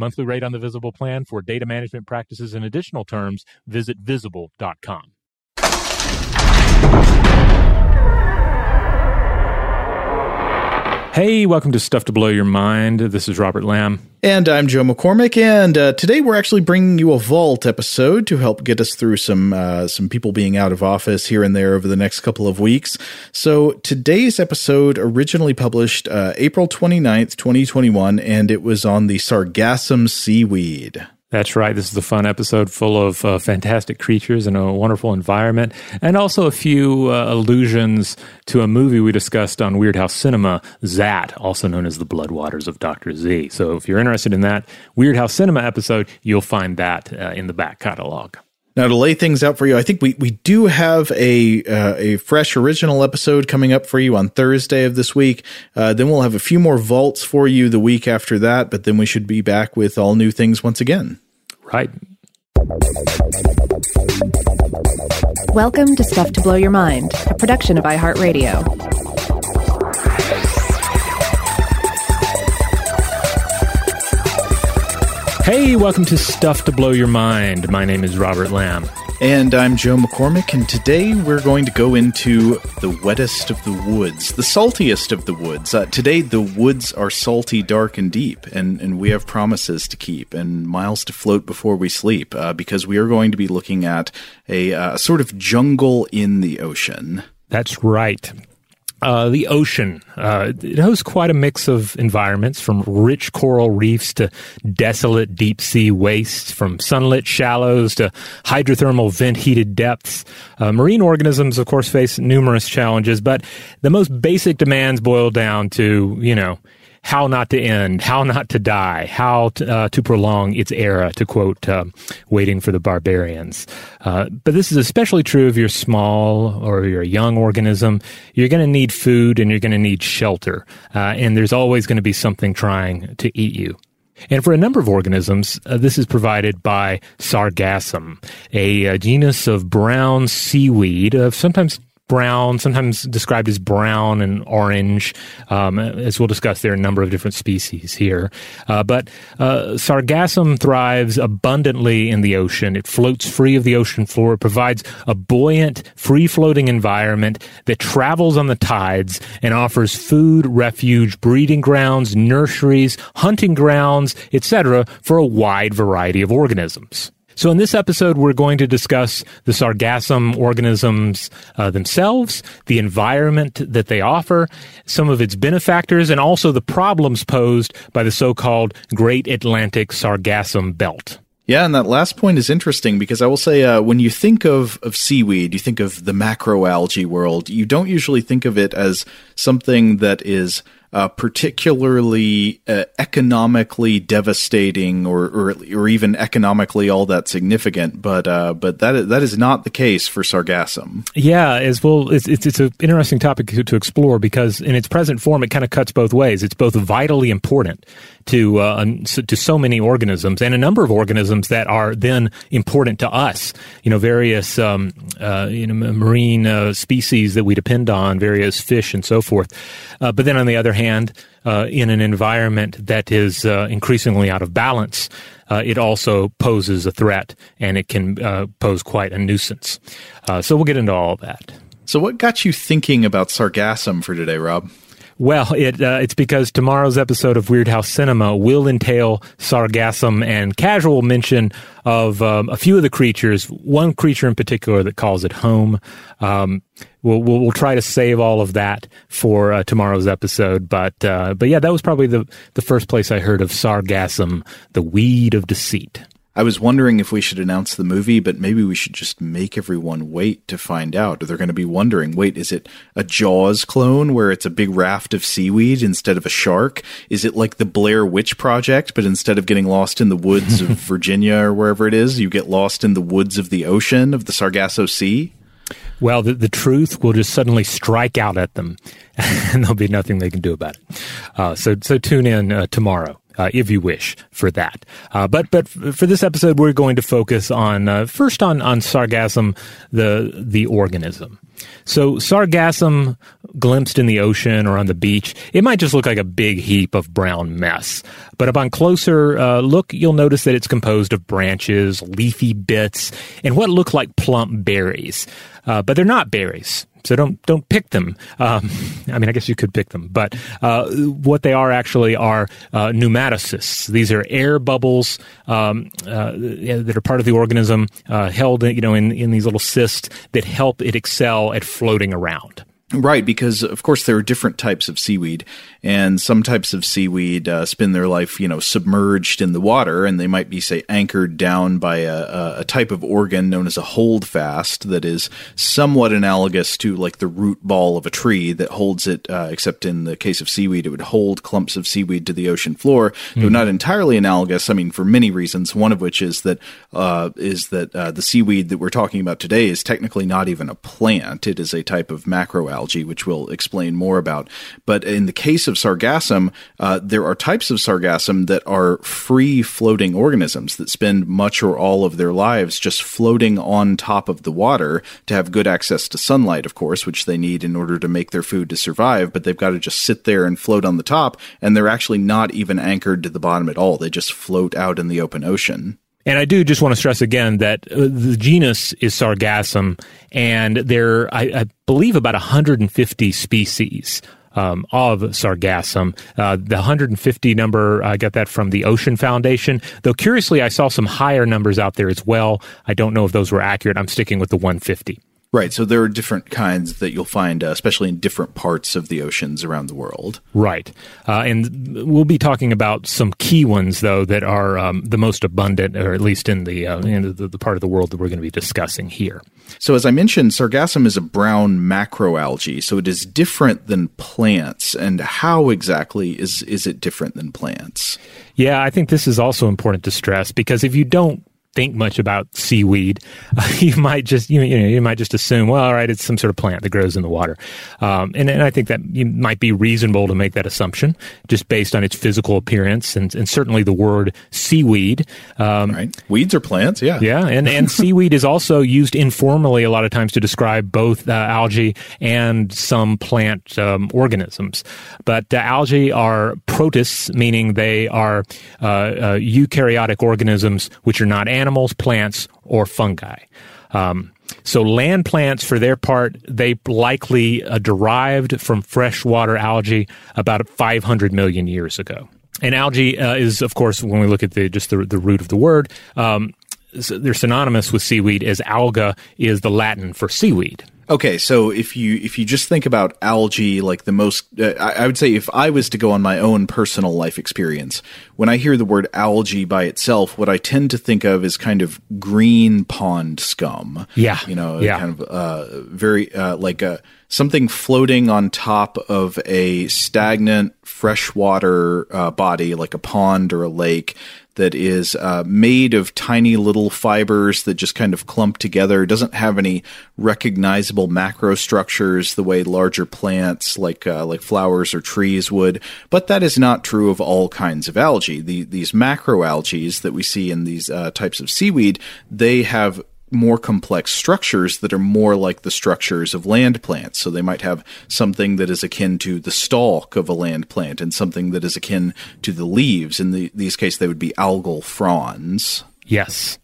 Monthly rate on the Visible plan for data management practices and additional terms, visit visible.com. Hey, welcome to Stuff to Blow Your Mind. This is Robert Lamb. And I'm Joe McCormick, and uh, today we're actually bringing you a Vault episode to help get us through some uh, some people being out of office here and there over the next couple of weeks. So today's episode originally published uh, April 29th, 2021, and it was on the Sargassum seaweed. That's right. This is a fun episode full of uh, fantastic creatures and a wonderful environment, and also a few uh, allusions to a movie we discussed on Weirdhouse Cinema, Zaat, also known as The Bloodwaters of Dr. Z. So if you're interested in that Weirdhouse Cinema episode, you'll find that uh, in the back catalog. Now to lay things out for you, I think we, we do have a uh, a fresh original episode coming up for you on Thursday of this week. Uh, then we'll have a few more vaults for you the week after that, but then we should be back with all new things once again. Right. Welcome to Stuff to Blow Your Mind, a production of iHeartRadio. Hey, welcome to Stuff to Blow Your Mind. My name is Robert Lamb. And I'm Joe McCormick, and today we're going to go into the wettest of the woods, the saltiest of the woods. Uh, today, the woods are salty, dark, and deep, and, and we have promises to keep and miles to float before we sleep, uh, because we are going to be looking at a uh, sort of jungle in the ocean. That's right. Uh, the ocean. Uh, it hosts quite a mix of environments from rich coral reefs to desolate deep sea wastes, from sunlit shallows to hydrothermal vent heated depths. Uh, marine organisms, of course, face numerous challenges, but the most basic demands boil down to, you know, how not to end, how not to die, how to, uh, to prolong its era, to quote uh, Waiting for the Barbarians. Uh, but this is especially true if you're small or you're a young organism. You're going to need food and you're going to need shelter. Uh, and there's always going to be something trying to eat you. And for a number of organisms, uh, this is provided by sargassum, a, a genus of brown seaweed, uh, sometimes brown, sometimes described as brown and orange. Um, as we'll discuss, there are a number of different species here. Uh, but uh, sargassum thrives abundantly in the ocean. It floats free of the ocean floor. It provides a buoyant, free floating environment that travels on the tides and offers food, refuge, breeding grounds, nurseries, hunting grounds, etc., for a wide variety of organisms. So, in this episode, we're going to discuss the sargassum organisms uh, themselves, the environment that they offer, some of its benefactors, and also the problems posed by the so called Great Atlantic Sargassum Belt. Yeah, and that last point is interesting because I will say uh, when you think of, of seaweed, you think of the macroalgae world, you don't usually think of it as something that is uh, particularly uh, economically devastating or, or, or even economically all that significant. But uh, but that that is not the case for sargassum. Yeah, as well. It's it's, it's an interesting topic to, to explore because in its present form, it kind of cuts both ways. It's both vitally important to uh, to so many organisms and a number of organisms that are then important to us. You know, various um, uh, you know marine uh, species that we depend on, various fish and so forth. Uh, but then on the other hand, uh, in an environment that is uh, increasingly out of balance, it also poses a threat and it can pose quite a nuisance. so we'll get into all that. So, what got you thinking about sargassum for today, Rob? Well, it, uh, it's because tomorrow's episode of Weirdhouse Cinema will entail sargassum and casual mention of um, a few of the creatures. One creature in particular that calls it home. Um, we'll, we'll, we'll try to save all of that for uh, tomorrow's episode. But uh, but yeah, that was probably the the first place I heard of sargassum, the weed of deceit. I was wondering if we should announce the movie, but maybe we should just make everyone wait to find out. They're going to be wondering wait, is it a Jaws clone where it's a big raft of seaweed instead of a shark? Is it like the Blair Witch Project, but instead of getting lost in the woods of Virginia or wherever it is, you get lost in the woods of the ocean, of the Sargasso Sea? Well, the, the truth will just suddenly strike out at them, and there'll be nothing they can do about it. Uh, so, so tune in uh, tomorrow uh, if you wish, for that. Uh, but but for this episode, we're going to focus on uh, first on on sargassum, the the organism. So sargassum glimpsed in the ocean or on the beach, it might just look like a big heap of brown mess. But upon closer uh, look, you'll notice that it's composed of branches, leafy bits, and what look like plump berries. Uh, but they're not berries. So don't don't pick them. Um, I mean, I guess you could pick them, but uh, what they are actually are uh, pneumatocysts. These are air bubbles um, uh, that are part of the organism, uh, held you know in in these little cysts that help it excel at floating around. Right, because of course there are different types of seaweed, and some types of seaweed uh, spend their life, you know, submerged in the water, and they might be, say, anchored down by a, a type of organ known as a holdfast that is somewhat analogous to like the root ball of a tree that holds it. Uh, except in the case of seaweed, it would hold clumps of seaweed to the ocean floor. Mm-hmm. Though not entirely analogous. I mean, for many reasons. One of which is that uh, is that uh, the seaweed that we're talking about today is technically not even a plant; it is a type of macroalgae algae, which we'll explain more about. But in the case of sargassum, uh, there are types of sargassum that are free floating organisms that spend much or all of their lives just floating on top of the water to have good access to sunlight, of course, which they need in order to make their food to survive. But they've got to just sit there and float on the top, and they're actually not even anchored to the bottom at all. They just float out in the open ocean. And I do just want to stress again that uh, the genus is Sargassum, and there, I, I believe, about 150 species um, of sargassum. Uh, the 150 number, I got that from the Ocean Foundation. Though curiously, I saw some higher numbers out there as well. I don't know if those were accurate. I'm sticking with the 150. Right. So there are different kinds that you'll find, uh, especially in different parts of the oceans around the world. Right. Uh, and we'll be talking about some key ones, though, that are um, the most abundant, or at least in the, uh, in the, the part of the world that we're going to be discussing here. So, as I mentioned, sargassum is a brown macroalgae, so it is different than plants. And how exactly is is it different than plants? Yeah, I think this is also important to stress because if you don't think much about seaweed, uh, you might just you, you, know you might just assume, well, all right, it's some sort of plant that grows in the water, um, and, and I think that you might be reasonable to make that assumption just based on its physical appearance and, and certainly the word seaweed. Um, right, weeds are plants, yeah, yeah, and and seaweed is also used informally a lot of times to describe both uh, algae and some plant um, organisms. But uh, algae are protists, meaning they are uh, uh, eukaryotic organisms which are not animals, plants, or fungi. Um, so land plants, for their part, they likely uh, derived from freshwater algae about 500 million years ago. And algae uh, is, of course, when we look at the just the, the root of the word, um, they're synonymous with seaweed as alga is the Latin for seaweed. Okay, so if you if you just think about algae, like the most, uh, I, I would say if I was to go on my own personal life experience, when I hear the word algae by itself, what I tend to think of is kind of green pond scum. Yeah, you know, yeah. kind of uh, very uh, like a something floating on top of a stagnant freshwater uh, body, like a pond or a lake, that is uh, made of tiny little fibers that just kind of clump together. It doesn't have any recognizable macro structures the way larger plants like uh, like flowers or trees would. But that is not true of all kinds of algae. The, these macroalgae that we see in these uh, types of seaweed, they have more complex structures that are more like the structures of land plants. So they might have something that is akin to the stalk of a land plant and something that is akin to the leaves. In the, these cases, they would be algal fronds. Yes.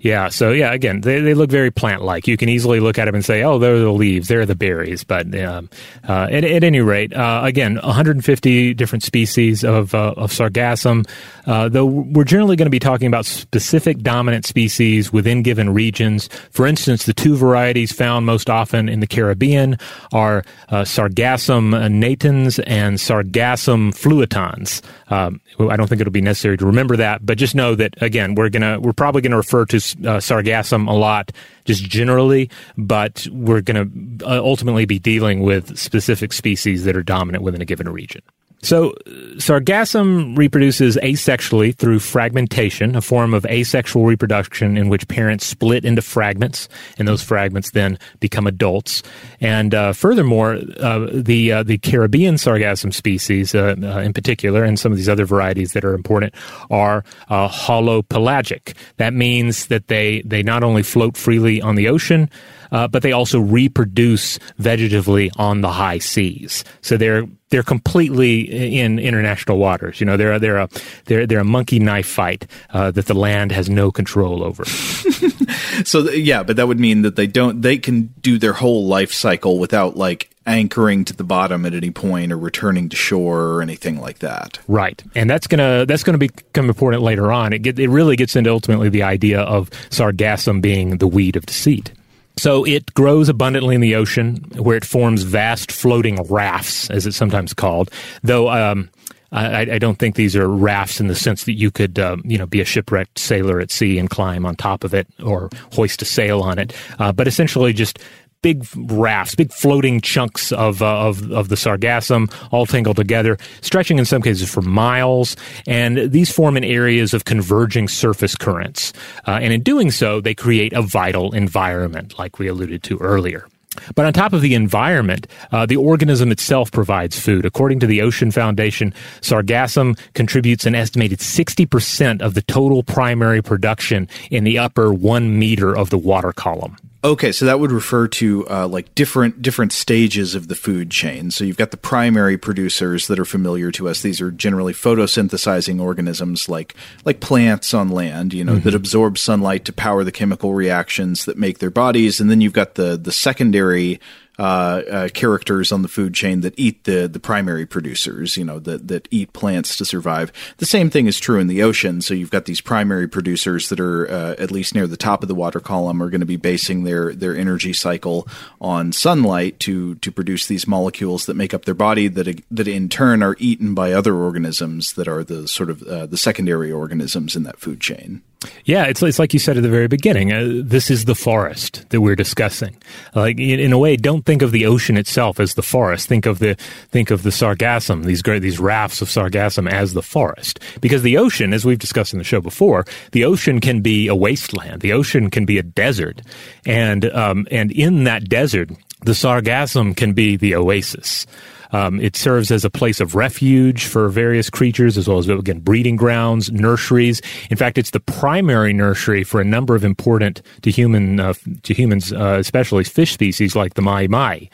Yeah. So yeah, again, they, they look very plant like. You can easily look at them and say, oh, they're the leaves, they're the berries. But um, uh, at, at, any rate, uh, again, 150 different species of uh, of sargassum. Uh, though we're generally going to be talking about specific dominant species within given regions. For instance, the two varieties found most often in the Caribbean are uh, Sargassum natans and Sargassum fluitans. Um, I don't think it'll be necessary to remember that, but just know that again, we're gonna we're probably going to refer to uh, sargassum a lot just generally, but we're going to uh, ultimately be dealing with specific species that are dominant within a given region. So, sargassum reproduces asexually through fragmentation, a form of asexual reproduction in which parents split into fragments, and those fragments then become adults. And uh, furthermore, uh, the uh, the Caribbean sargassum species, uh, uh, in particular, and some of these other varieties that are important, are uh, holopelagic. That means that they they not only float freely on the ocean, uh, but they also reproduce vegetatively on the high seas. So they're they're completely in international waters. You know, they're they're a they're they're a monkey knife fight uh, that the land has no control over. so yeah, but that would mean that they don't they can do their whole life cycle without like anchoring to the bottom at any point or returning to shore or anything like that. Right, and that's gonna that's gonna become important later on. It get, it really gets into ultimately the idea of sargassum being the weed of deceit. So it grows abundantly in the ocean, where it forms vast floating rafts, as it's sometimes called. Though um, I, I, don't think these are rafts in the sense that you could, um, you know, be a shipwrecked sailor at sea and climb on top of it or hoist a sail on it. Uh, but essentially, just big rafts, big floating chunks of, uh, of, of the sargassum all tangled together, stretching in some cases for miles. And these form in areas of converging surface currents. Uh, and in doing so, they create a vital environment, like we alluded to earlier. But on top of the environment, uh, the organism itself provides food. According to the Ocean Foundation, sargassum contributes an estimated 60% of the total primary production in the upper one meter of the water column. Okay, so that would refer to uh, like different different stages of the food chain. So you've got the primary producers that are familiar to us. These are generally photosynthesizing organisms, like like plants on land, you know, mm-hmm. that absorb sunlight to power the chemical reactions that make their bodies. And then you've got the the secondary uh, uh, characters on the food chain that eat the the primary producers, you know, that that eat plants to survive. The same thing is true in the ocean. So you've got these primary producers that are uh, at least near the top of the water column are going to be basing their their energy cycle on sunlight to to produce these molecules that make up their body that that in turn are eaten by other organisms that are the sort of uh, the secondary organisms in that food chain. Yeah, it's it's like you said at the very beginning. Uh, this is the forest that we're discussing. Like in, in, a way, don't think of the ocean itself as the forest. Think of the think of the sargassum, these great these rafts of sargassum as the forest. Because the ocean, as we've discussed in the show before, the ocean can be a wasteland. The ocean can be a desert, and um, and in that desert, the sargassum can be the oasis. Um, it serves as a place of refuge for various creatures, as well as again breeding grounds, nurseries. In fact, it's the primary nursery for a number of important to human uh, to humans, uh, especially fish species like the mai mai.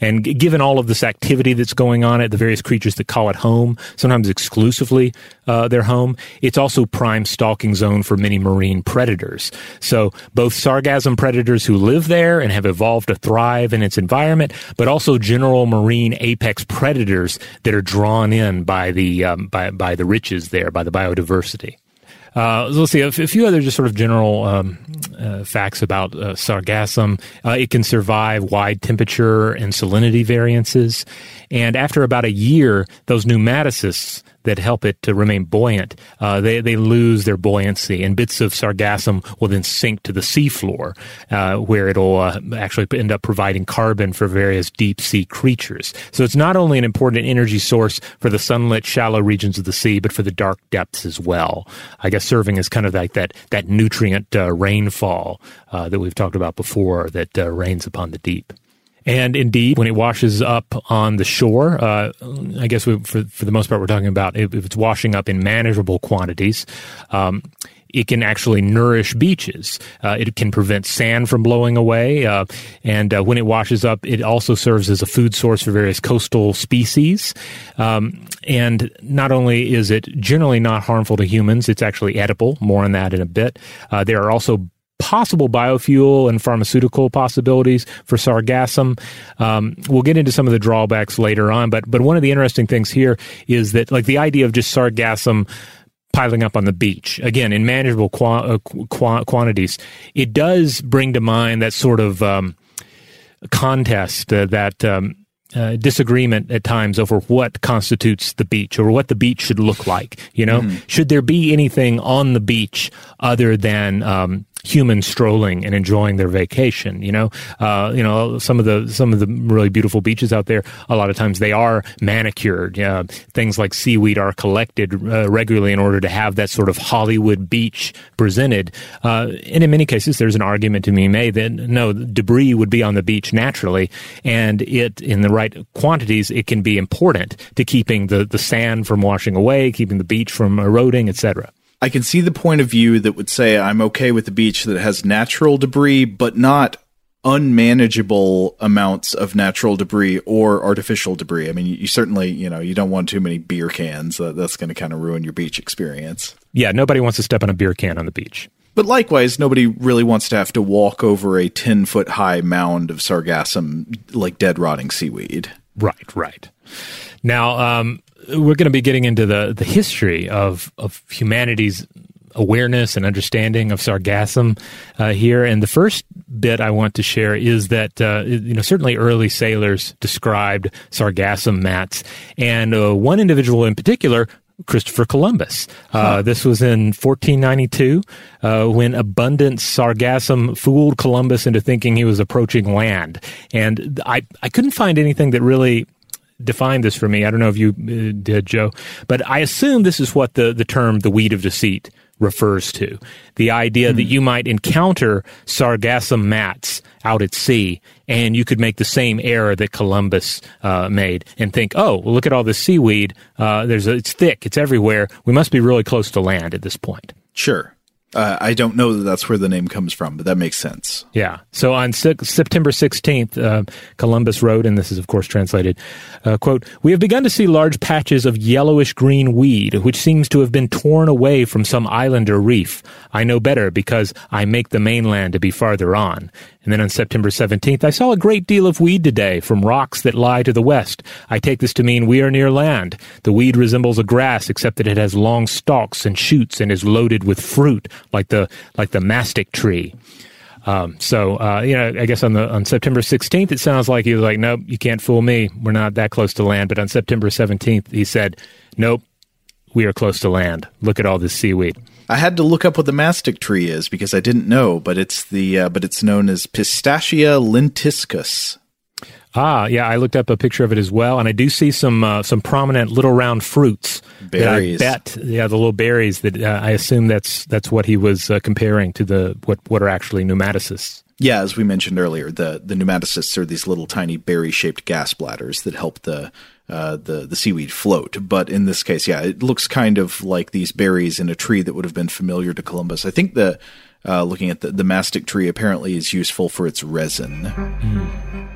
And given all of this activity that's going on at the various creatures that call it home, sometimes exclusively uh, their home, it's also prime stalking zone for many marine predators. So both sargassum predators who live there and have evolved to thrive in its environment, but also general marine apex predators that are drawn in by the um, by by the riches there, by the biodiversity. Uh, let's see a, f- a few other just sort of general um, uh, facts about uh, sargassum. Uh, it can survive wide temperature and salinity variances, and after about a year, those pneumatocysts that help it to remain buoyant, uh, they, they lose their buoyancy, and bits of sargassum will then sink to the seafloor, uh, where it'll uh, actually end up providing carbon for various deep sea creatures. So it's not only an important energy source for the sunlit, shallow regions of the sea, but for the dark depths as well. I guess serving as kind of like that that nutrient uh, rainfall uh, that we've talked about before that uh, rains upon the deep. And indeed, when it washes up on the shore, uh, I guess we, for for the most part, we're talking about if, it's washing up in manageable quantities. Um, it can actually nourish beaches. Uh, it can prevent sand from blowing away. Uh, and uh, when it washes up, it also serves as a food source for various coastal species. Um, and not only is it generally not harmful to humans, it's actually edible. More on that in a bit. Uh, there are also possible biofuel and pharmaceutical possibilities for sargassum. Um, we'll get into some of the drawbacks later on, but but one of the interesting things here is that like the idea of just sargassum piling up on the beach again in manageable qu- uh, qu- quantities, it does bring to mind that sort of um, contest uh, that. Um, uh, disagreement at times over what constitutes the beach or what the beach should look like. You know, mm-hmm. should there be anything on the beach other than um, humans strolling and enjoying their vacation. You know, uh, you know some of the some of the really beautiful beaches out there. A lot of times they are manicured. Things like seaweed are collected uh, regularly in order to have that sort of Hollywood beach presented. Uh, and in many cases, there's an argument to be made that no debris would be on the beach naturally, and it in the right quantities, it can be important to keeping the the sand from washing away, keeping the beach from eroding, etc. I can see the point of view that would say I'm okay with the beach that has natural debris, but not unmanageable amounts of natural debris or artificial debris. I mean, you, certainly, you know, you don't want too many beer cans. Uh, that's going to kind of ruin your beach experience. Yeah, nobody wants to step on a beer can on the beach. But likewise, nobody really wants to have to walk over a 10 foot high mound of sargassum, like dead rotting seaweed. Right, right. Now, um, we're going to be getting into the, the history of, of humanity's awareness and understanding of sargassum uh, here. And the first bit I want to share is that uh, you know certainly early sailors described sargassum mats, and uh, one individual in particular. Christopher Columbus. Uh, huh. This was in 1492 uh, when abundant sargassum fooled Columbus into thinking he was approaching land. And I, I couldn't find anything that really defined this for me. I don't know if you uh, did, Joe, but I assume this is what the, the term the weed of deceit refers to. The idea mm. that hmm. you might encounter sargassum mats out at sea and you could make the same error that Columbus uh, made and think, oh, well, look at all this seaweed. Uh, there's a, it's thick, it's everywhere. We must be really close to land at this point. Sure. Uh, I don't know that that's where the name comes from, but that makes sense. Yeah. So on September 16th, uh, Columbus wrote, and this is of course translated, uh, quote, We have begun to see large patches of yellowish green weed, which seems to have been torn away from some island or reef. I know better because I make the mainland to be farther on. And then on September 17th, I saw a great deal of weed today from rocks that lie to the west. I take this to mean we are near land. The weed resembles a grass, except that it has long stalks and shoots and is loaded with fruit, like the like the mastic tree. Um, so uh, you know, I guess on the on September 16th, it sounds like he was like, "Nope, you can't fool me. We're not that close to land." But on September 17th, he said, "Nope, we are close to land. Look at all this seaweed." I had to look up what the mastic tree is because I didn't know, but it's the uh, but it's known as Pistacia lentiscus. Ah, yeah, I looked up a picture of it as well, and I do see some uh, some prominent little round fruits. Berries. bet, yeah, the little berries that uh, I assume that's that's what he was uh, comparing to the what what are actually pneumatocysts. Yeah, as we mentioned earlier, the the pneumatocysts are these little tiny berry shaped gas bladders that help the uh, the the seaweed float. But in this case, yeah, it looks kind of like these berries in a tree that would have been familiar to Columbus. I think the uh, looking at the, the mastic tree apparently is useful for its resin. Mm.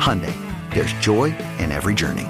Hyundai, there's joy in every journey.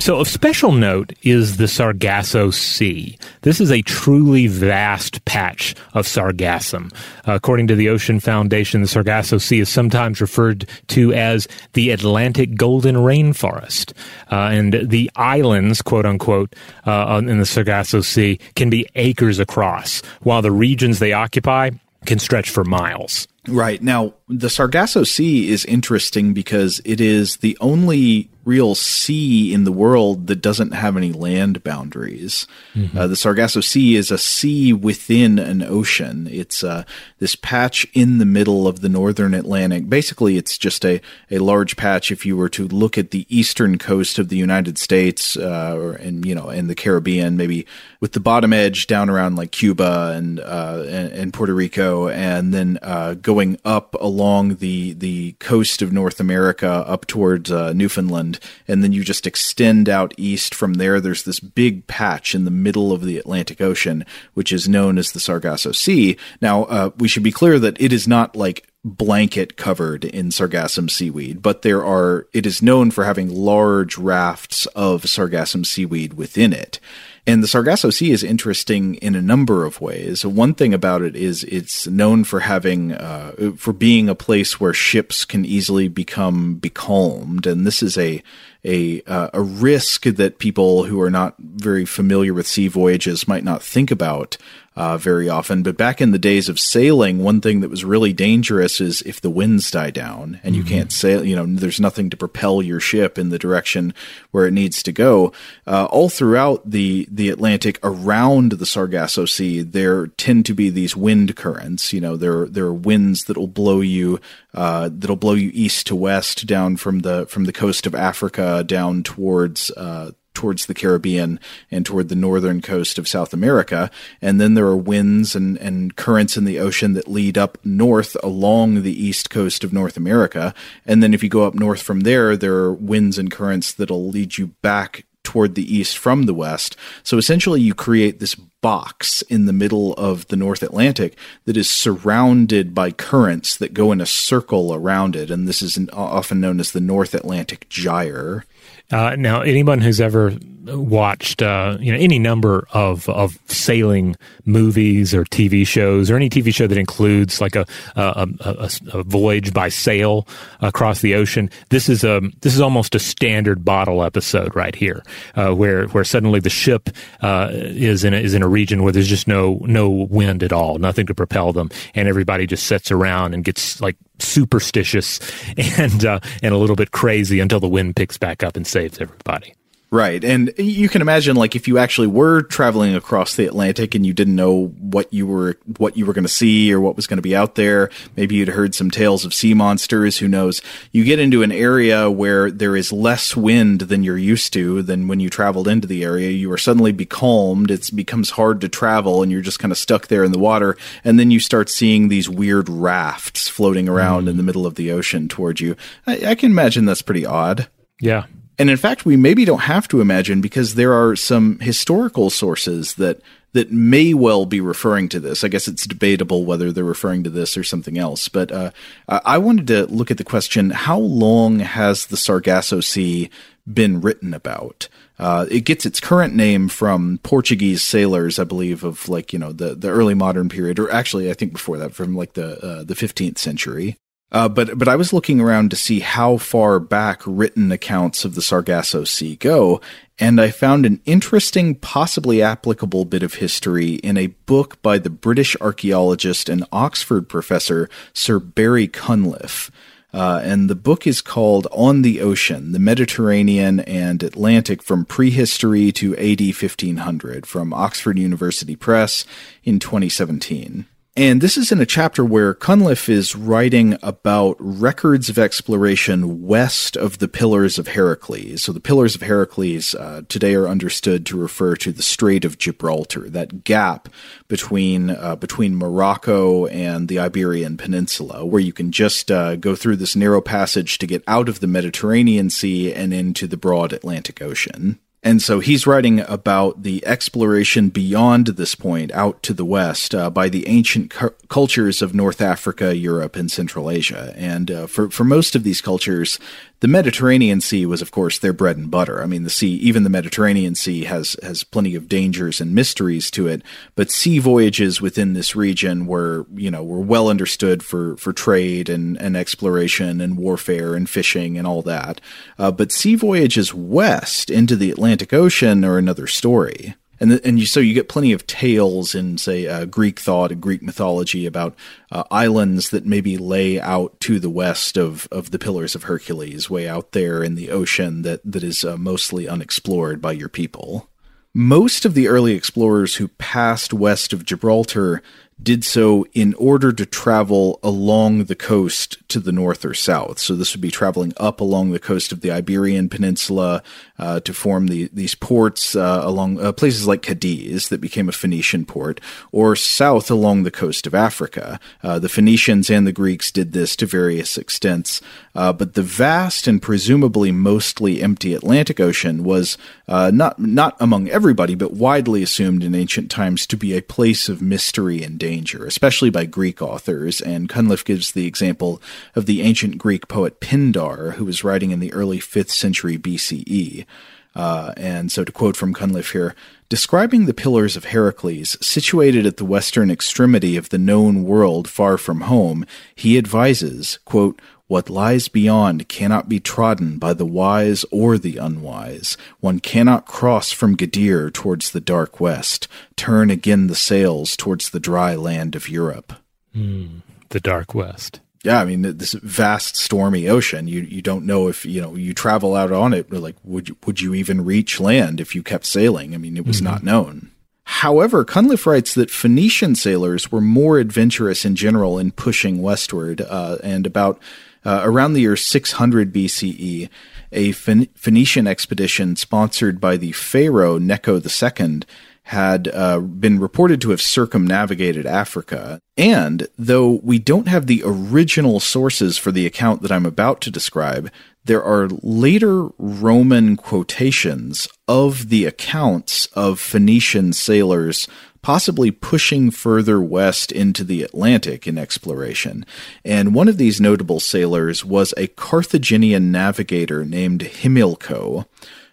So, of special note is the Sargasso Sea. This is a truly vast patch of sargassum. According to the Ocean Foundation, the Sargasso Sea is sometimes referred to as the Atlantic Golden Rainforest. Uh, and the islands, quote unquote, uh, in the Sargasso Sea can be acres across, while the regions they occupy can stretch for miles. Right. Now, The Sargasso Sea is interesting because it is the only real sea in the world that doesn't have any land boundaries. Mm-hmm. Uh, the Sargasso Sea is a sea within an ocean. It's uh, this patch in the middle of the northern Atlantic. Basically, it's just a, a large patch. If you were to look at the eastern coast of the United States, uh, or and you know, in the Caribbean, maybe with the bottom edge down around like Cuba and uh, and, and, Puerto Rico, and then uh, going up along the the coast of North America up towards uh, Newfoundland and then you just extend out east from there. There's this big patch in the middle of the Atlantic Ocean, which is known as the Sargasso Sea. Now, uh, we should be clear that it is not like blanket covered in sargassum seaweed, but there are, it is known for having large rafts of sargassum seaweed within it. And the Sargasso Sea is interesting in a number of ways. One thing about it is it's known for having, uh, for being a place where ships can easily become becalmed. And this is a, a, uh, a risk that people who are not very familiar with sea voyages might not think about uh, very often. But back in the days of sailing, one thing that was really dangerous is if the winds die down and you mm-hmm. can't sail, you know, there's nothing to propel your ship in the direction where it needs to go. Uh, all throughout the, the Atlantic around the Sargasso Sea, there tend to be these wind currents. You know, there, there are winds that will blow you, uh, that'll blow you east to west down from the, from the coast of Africa down towards, uh, towards the Caribbean and toward the northern coast of South America. And then there are winds and, and currents in the ocean that lead up north along the east coast of North America. And then if you go up north from there, there are winds and currents that'll lead you back toward the east from the west. So essentially, you create this box in the middle of the North Atlantic that is surrounded by currents that go in a circle around it. And this is often known as the North Atlantic Gyre. Uh, now, anyone who's ever watched uh, you know any number of of sailing movies or TV shows or any TV show that includes like a a, a, a voyage by sail across the ocean, this is a this is almost a standard bottle episode right here, uh, where where suddenly the ship uh, is in a, is in a region where there's just no no wind at all, nothing to propel them, and everybody just sits around and gets like superstitious and uh, and a little bit crazy until the wind picks back up and saves everybody. Right. And you can imagine like if you actually were traveling across the Atlantic and you didn't know what you were what you were going to see or what was going to be out there, maybe you'd heard some tales of sea monsters, who knows. You get into an area where there is less wind than you're used to than when you traveled into the area, you are suddenly becalmed, it becomes hard to travel and you're just kind of stuck there in the water and then you start seeing these weird rafts floating around mm. in the middle of the ocean towards you. I, I can imagine that's pretty odd. Yeah, and in fact, we maybe don't have to imagine because there are some historical sources that that may well be referring to this. I guess it's debatable whether they're referring to this or something else. But uh, I wanted to look at the question: How long has the Sargasso Sea been written about? Uh, it gets its current name from Portuguese sailors, I believe, of like you know the the early modern period, or actually I think before that, from like the uh, the fifteenth century. Uh, but but I was looking around to see how far back written accounts of the Sargasso Sea go, and I found an interesting, possibly applicable bit of history in a book by the British archaeologist and Oxford professor Sir Barry Cunliffe. Uh, and the book is called On the Ocean, the Mediterranean and Atlantic from Prehistory to AD 1500 from Oxford University Press in 2017. And this is in a chapter where Cunliffe is writing about records of exploration west of the Pillars of Heracles. So the Pillars of Heracles uh, today are understood to refer to the Strait of Gibraltar, that gap between uh, between Morocco and the Iberian Peninsula, where you can just uh, go through this narrow passage to get out of the Mediterranean Sea and into the broad Atlantic Ocean. And so he's writing about the exploration beyond this point out to the west uh, by the ancient cu- cultures of North Africa, Europe, and Central Asia. And uh, for, for most of these cultures, the Mediterranean Sea was, of course, their bread and butter. I mean, the sea, even the Mediterranean Sea has, has plenty of dangers and mysteries to it, but sea voyages within this region were, you know, were well understood for, for trade and, and exploration and warfare and fishing and all that. Uh, but sea voyages west into the Atlantic Ocean are another story. And the, and you so you get plenty of tales in say uh, Greek thought and Greek mythology about uh, islands that maybe lay out to the west of of the Pillars of Hercules, way out there in the ocean that that is uh, mostly unexplored by your people. Most of the early explorers who passed west of Gibraltar did so in order to travel along the coast to the north or south. So this would be traveling up along the coast of the Iberian Peninsula uh, to form the, these ports uh, along uh, places like Cadiz that became a Phoenician port, or south along the coast of Africa. Uh, the Phoenicians and the Greeks did this to various extents, uh, but the vast and presumably mostly empty Atlantic Ocean was uh, not not among everybody, but widely assumed in ancient times to be a place of mystery and danger especially by Greek authors, and Cunliffe gives the example of the ancient Greek poet Pindar, who was writing in the early 5th century BCE. Uh, and so to quote from Cunliffe here, describing the pillars of Heracles, situated at the western extremity of the known world far from home, he advises, quote, what lies beyond cannot be trodden by the wise or the unwise. One cannot cross from Gadir towards the dark west, turn again the sails towards the dry land of Europe. Mm, the dark west. Yeah, I mean this vast stormy ocean. You you don't know if you know you travel out on it. Like would you, would you even reach land if you kept sailing? I mean it was mm-hmm. not known. However, Cunliffe writes that Phoenician sailors were more adventurous in general in pushing westward, uh, and about uh, around the year 600 BCE, a Phoenician expedition sponsored by the pharaoh Necho II had uh, been reported to have circumnavigated Africa. And though we don't have the original sources for the account that I'm about to describe, there are later Roman quotations of the accounts of Phoenician sailors possibly pushing further west into the Atlantic in exploration. And one of these notable sailors was a Carthaginian navigator named Himilco.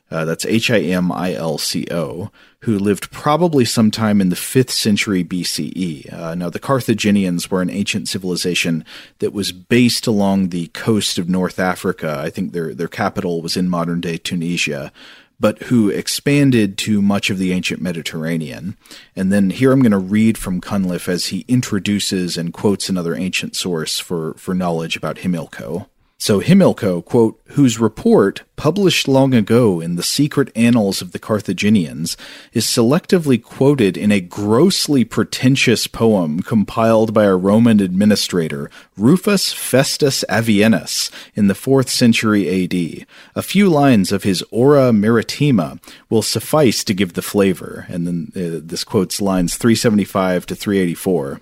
Uh, that's H I M I L C O, who lived probably sometime in the 5th century BCE. Uh, now, the Carthaginians were an ancient civilization that was based along the coast of North Africa. I think their, their capital was in modern day Tunisia but who expanded to much of the ancient Mediterranean. And then here I'm going to read from Cunliffe as he introduces and quotes another ancient source for, for knowledge about Himilco. So Himilco, quote, whose report, published long ago in the secret annals of the Carthaginians, is selectively quoted in a grossly pretentious poem compiled by a Roman administrator, Rufus Festus Avienus, in the 4th century AD. A few lines of his Ora Maritima will suffice to give the flavor, and then uh, this quotes lines 375 to 384.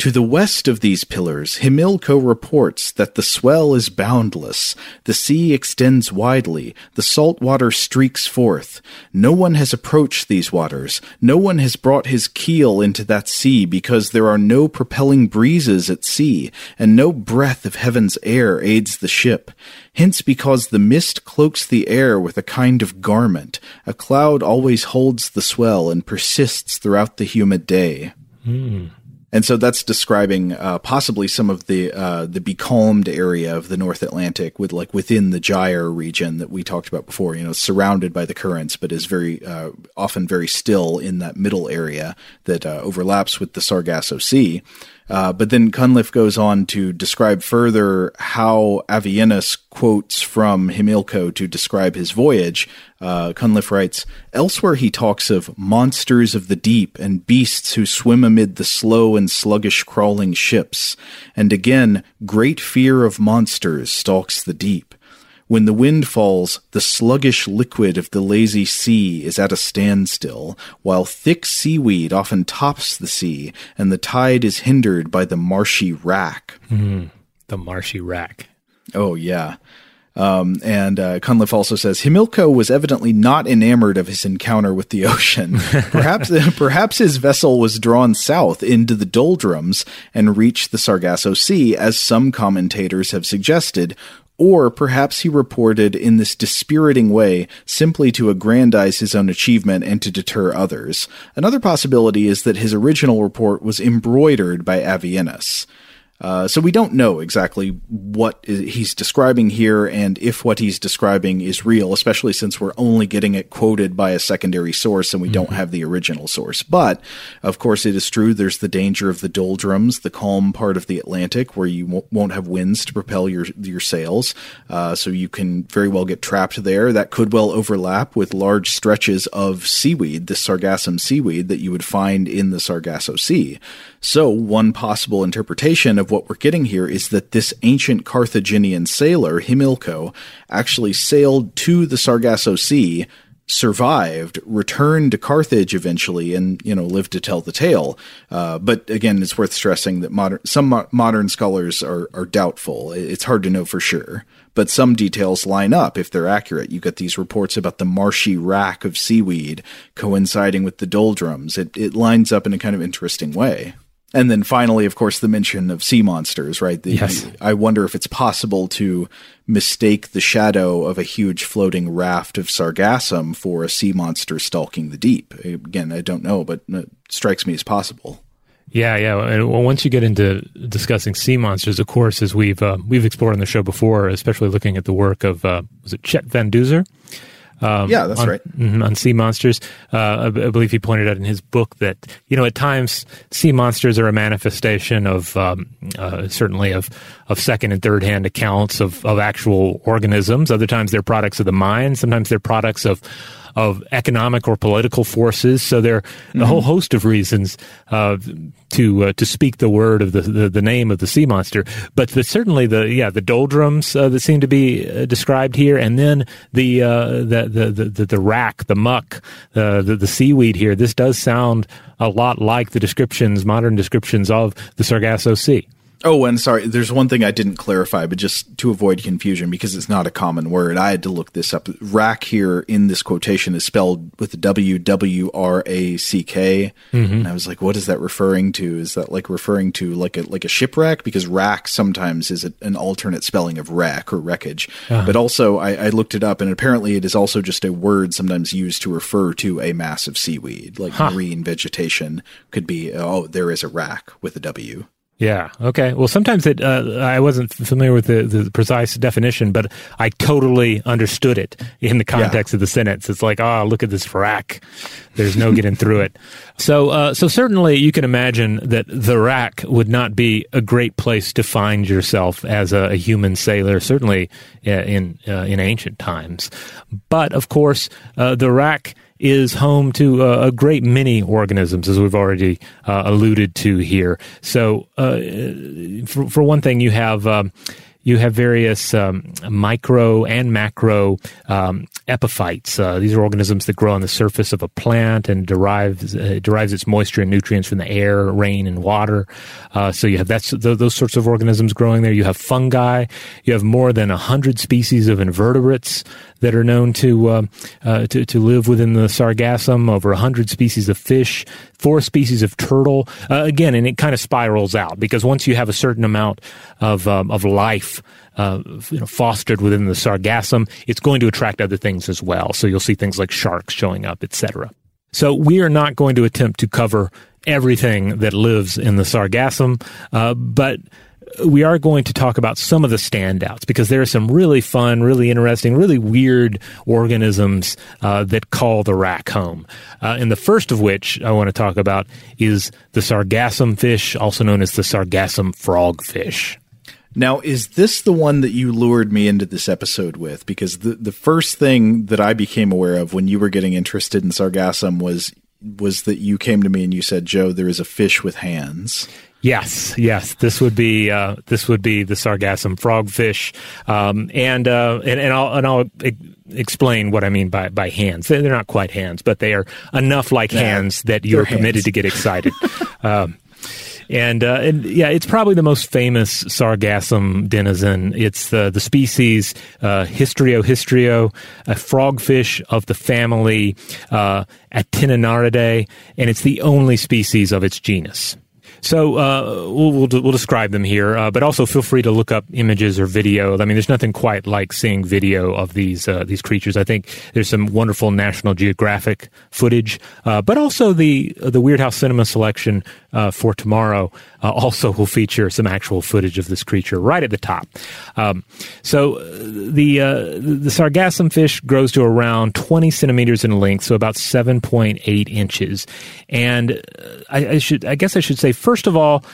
To the west of these pillars, Himilco reports that the swell is boundless, the sea extends widely, the salt water streaks forth. No one has approached these waters, no one has brought his keel into that sea because there are no propelling breezes at sea, and no breath of heaven's air aids the ship. Hence, because the mist cloaks the air with a kind of garment, a cloud always holds the swell and persists throughout the humid day. Mm. And so that's describing uh, possibly some of the uh, the becalmed area of the North Atlantic, with like within the gyre region that we talked about before. You know, surrounded by the currents, but is very uh, often very still in that middle area that uh, overlaps with the Sargasso Sea. Uh, but then Cunliffe goes on to describe further how Avienus quotes from Himilco to describe his voyage. Uh, Cunliffe writes, Elsewhere he talks of monsters of the deep and beasts who swim amid the slow and sluggish crawling ships. And again, great fear of monsters stalks the deep. When the wind falls, the sluggish liquid of the lazy sea is at a standstill, while thick seaweed often tops the sea, and the tide is hindered by the marshy rack. Mm, the marshy rack. Oh, yeah. Um, and uh, Cunliffe also says Himilco was evidently not enamored of his encounter with the ocean. perhaps, perhaps his vessel was drawn south into the doldrums and reached the Sargasso Sea, as some commentators have suggested, or perhaps he reported in this dispiriting way simply to aggrandize his own achievement and to deter others. Another possibility is that his original report was embroidered by Avienus. Uh, so we don't know exactly what he's describing here and if what he's describing is real, especially since we're only getting it quoted by a secondary source and we mm-hmm. don't have the original source. But of course, it is true. There's the danger of the doldrums, the calm part of the Atlantic, where you won't have winds to propel your your sails, uh, so you can very well get trapped there. That could well overlap with large stretches of seaweed, the sargassum seaweed that you would find in the Sargasso Sea. So, one possible interpretation of what we're getting here is that this ancient Carthaginian sailor, Himilco, actually sailed to the Sargasso Sea, survived, returned to Carthage eventually, and you know lived to tell the tale. Uh, but again, it's worth stressing that modern some mo- modern scholars are are doubtful. It's hard to know for sure but some details line up if they're accurate. You get these reports about the marshy rack of seaweed coinciding with the doldrums. It, it lines up in a kind of interesting way. And then finally, of course, the mention of sea monsters, right? The, yes. I wonder if it's possible to mistake the shadow of a huge floating raft of sargassum for a sea monster stalking the deep. Again, I don't know, but it strikes me as possible. Yeah, yeah. And once you get into discussing sea monsters, of course, as we've uh, we've explored on the show before, especially looking at the work of uh, was it Chet Van Duzer? Um, yeah, that's on, right. Mm-hmm, on sea monsters, uh, I, I, believe he pointed out in his book that you know at times sea monsters are a manifestation of um, uh, certainly of of second and third hand accounts of of actual organisms. Other times they're products of the mind. Sometimes they're products of of economic or political forces. So there are mm-hmm. a whole host of reasons uh, to uh, to speak the word of the, the, the name of the sea monster. But the, certainly the yeah the doldrums uh, that seem to be uh, described here, and then the uh, the, the, the the rack, the muck, uh, the the seaweed here. This does sound a lot like the descriptions, modern descriptions of the Sargasso Sea. Oh, and sorry, there's one thing I didn't clarify, but just to avoid confusion, because it's not a common word, I had to look this up. Rack here in this quotation is spelled with W W R A C K, mm-hmm. and I was like, what is that referring to? Is that like referring to like a like a shipwreck? Because rack sometimes is a, an alternate spelling of wreck or wreckage. Uh-huh. But also, I, I looked it up, and apparently, it is also just a word sometimes used to refer to a mass of seaweed, like huh. marine vegetation could be. Oh, there is a rack with a W. Yeah. Okay. Well, sometimes it. Uh, I wasn't familiar with the, the precise definition, but I totally understood it in the context yeah. of the sentence. It's like, oh, look at this rack. There's no getting through it. So, uh, so certainly you can imagine that the rack would not be a great place to find yourself as a, a human sailor. Certainly uh, in uh, in ancient times, but of course, uh, the rack is home to uh, a great many organisms, as we've already uh, alluded to here. So, uh, for, for, one thing, you have. Um, you have various um, micro and macro um, epiphytes. Uh, these are organisms that grow on the surface of a plant and derives uh, derives its moisture and nutrients from the air, rain, and water. Uh, so you have that's those sorts of organisms growing there. You have fungi. You have more than hundred species of invertebrates that are known to uh, uh, to, to, live within the sargassum. Over hundred species of fish, four species of turtle. Uh, again, and it kind of spirals out because once you have a certain amount of um, of life. Uh, you know, fostered within the sargassum, it's going to attract other things as well. So you'll see things like sharks showing up, etc. So we are not going to attempt to cover everything that lives in the sargassum, uh, but we are going to talk about some of the standouts because there are some really fun, really interesting, really weird organisms uh, that call the rack home. Uh, and the first of which I want to talk about is the sargassum fish, also known as the sargassum frogfish. Now, is this the one that you lured me into this episode with? Because the the first thing that I became aware of when you were getting interested in sargassum was was that you came to me and you said, "Joe, there is a fish with hands." Yes, yes. This would be uh, this would be the sargassum frogfish, um, and, uh, and and I'll and I'll explain what I mean by by hands. They're not quite hands, but they are enough like hands that you're permitted to get excited. um, and uh, and yeah, it's probably the most famous sargassum denizen. It's the the species uh, Histrio histrio, a frogfish of the family uh, and it's the only species of its genus. So uh, we'll, we'll, we'll describe them here, uh, but also feel free to look up images or video. I mean, there's nothing quite like seeing video of these uh, these creatures. I think there's some wonderful National Geographic footage, uh, but also the the Weirdhouse Cinema selection uh, for tomorrow uh, also will feature some actual footage of this creature right at the top. Um, so the the sargassum fish grows to around 20 centimeters in length, so about 7.8 inches, and I, I should I guess I should say first of all,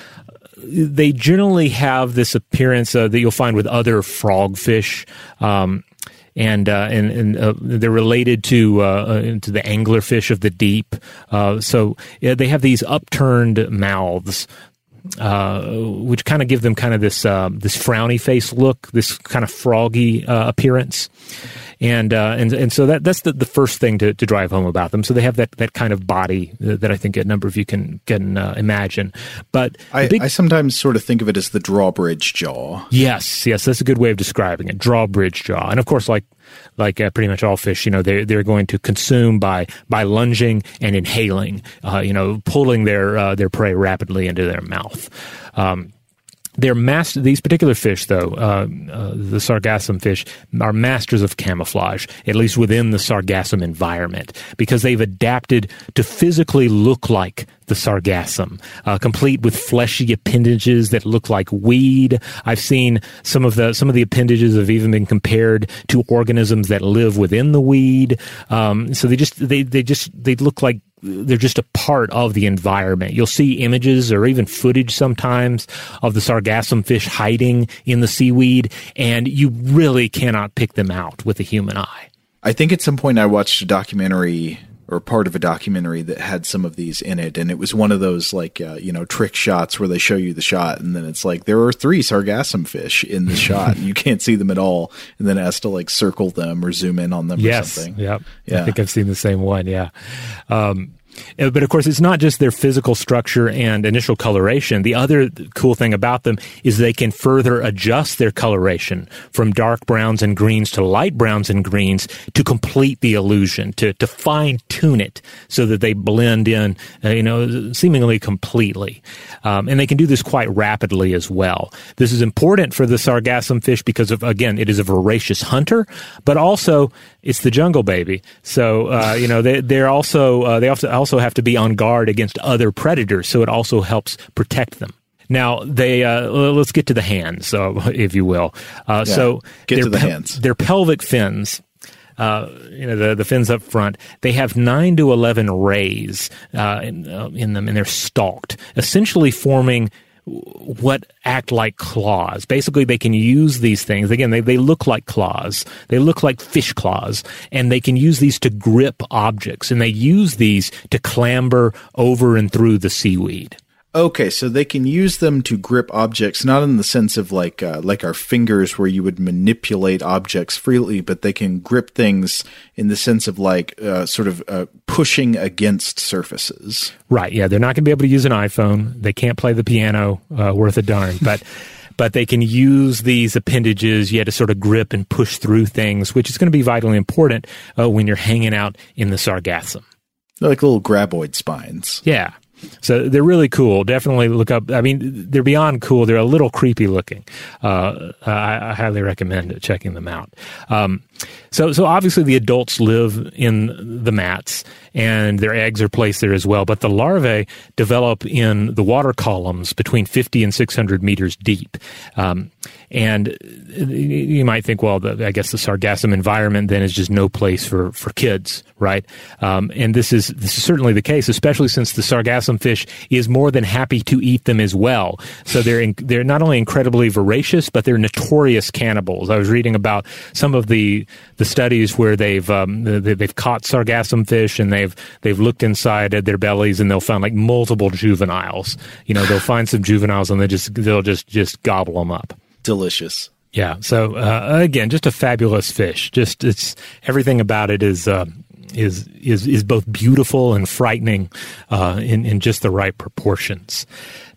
they generally have this appearance uh, that you'll find with other frogfish. Um, and uh, and, and uh, they're related to uh, uh to the anglerfish of the deep. Uh, so yeah, they have these upturned mouths. Uh, which kind of give them kind of this this frowny face look, this kind of froggy appearance and uh, and and so that that's the, the first thing to, to drive home about them. So they have that, that kind of body that I think a number of you can can uh, imagine. But I, big, I sometimes sort of think of it as the drawbridge jaw. Yes, yes, that's a good way of describing it. Drawbridge jaw, and of course, like like uh, pretty much all fish, you know, they're, they're going to consume by by lunging and inhaling, uh, you know, pulling their uh, their prey rapidly into their mouth. Um, they're master. These particular fish, though, uh, uh, the sargassum fish, are masters of camouflage, at least within the sargassum environment, because they've adapted to physically look like the sargassum, uh, complete with fleshy appendages that look like weed. I've seen some of the some of the appendages have even been compared to organisms that live within the weed. Um, so they just they they just they look like they're just a part of the environment. You'll see images or even footage sometimes of the sargassum fish hiding in the seaweed, and you really cannot pick them out with a human eye. I think at some point I watched a documentary or part of a documentary that had some of these in it. And it was one of those like uh, you know trick shots where they show you the shot and then it's like there are three sargassum fish in the shot and you can't see them at all. And then it has to like circle them or zoom in on them yes, or something. Yep. Yeah. i think i've seen the same one. Yeah. Um, but of course, it's not just their physical structure and initial coloration. The other cool thing about them is they can further adjust their coloration from dark browns and greens to light browns and greens to complete the illusion, to, to fine tune it so that they blend in, uh, you know, seemingly completely. Um, and they can do this quite rapidly as well. This is important for the sargassum fish because of, again, it is a voracious hunter, but also it's the jungle baby. So, uh, you know, they, they're also, uh, they also, also have to be on guard against other predators. So it also helps protect them. Now they uh, let's get to the hands, uh, if you will. Uh, yeah, so get to the pe- hands. Their pelvic fins, uh, you know, the the fins up front. They have nine to eleven rays uh, in, uh, in them, and they're stalked, essentially forming what act like claws. Basically, they can use these things. Again, they, they look like claws. They look like fish claws, and they can use these to grip objects, and they use these to clamber over and through the seaweed. Okay, so they can use them to grip objects, not in the sense of like uh, like our fingers, where you would manipulate objects freely, but they can grip things in the sense of like uh, sort of uh, pushing against surfaces. Right. Yeah, they're not going to be able to use an iPhone. They can't play the piano uh, worth a darn, but. but they can use these appendages yet to sort of grip and push through things, which is going to be vitally important uh, when you're hanging out in the sargassum. They're like little graboid spines. Yeah, so they're really cool. Definitely look up. I mean, they're beyond cool. They're a little creepy looking. Uh, I, I, highly recommend checking them out. Um, so, so obviously the adults live in the mats and their eggs are placed there as well. But the larvae develop in the water columns between 50 and 600 meters deep. Um, and you might think, well, the, I guess the sargassum environment then is just no place for, for kids, right? Um, and this is this is certainly the case, especially since the sargassum fish is more than happy to eat them as well. So they're in, they're not only incredibly voracious, but they're notorious cannibals. I was reading about some of the the studies where they've um, they've caught sargassum fish and they've they've looked inside at their bellies and they'll find like multiple juveniles. You know, they'll find some juveniles and they just they'll just just gobble them up. Delicious. Yeah. So uh, again, just a fabulous fish. Just it's everything about it is. Uh, is is is both beautiful and frightening uh, in in just the right proportions.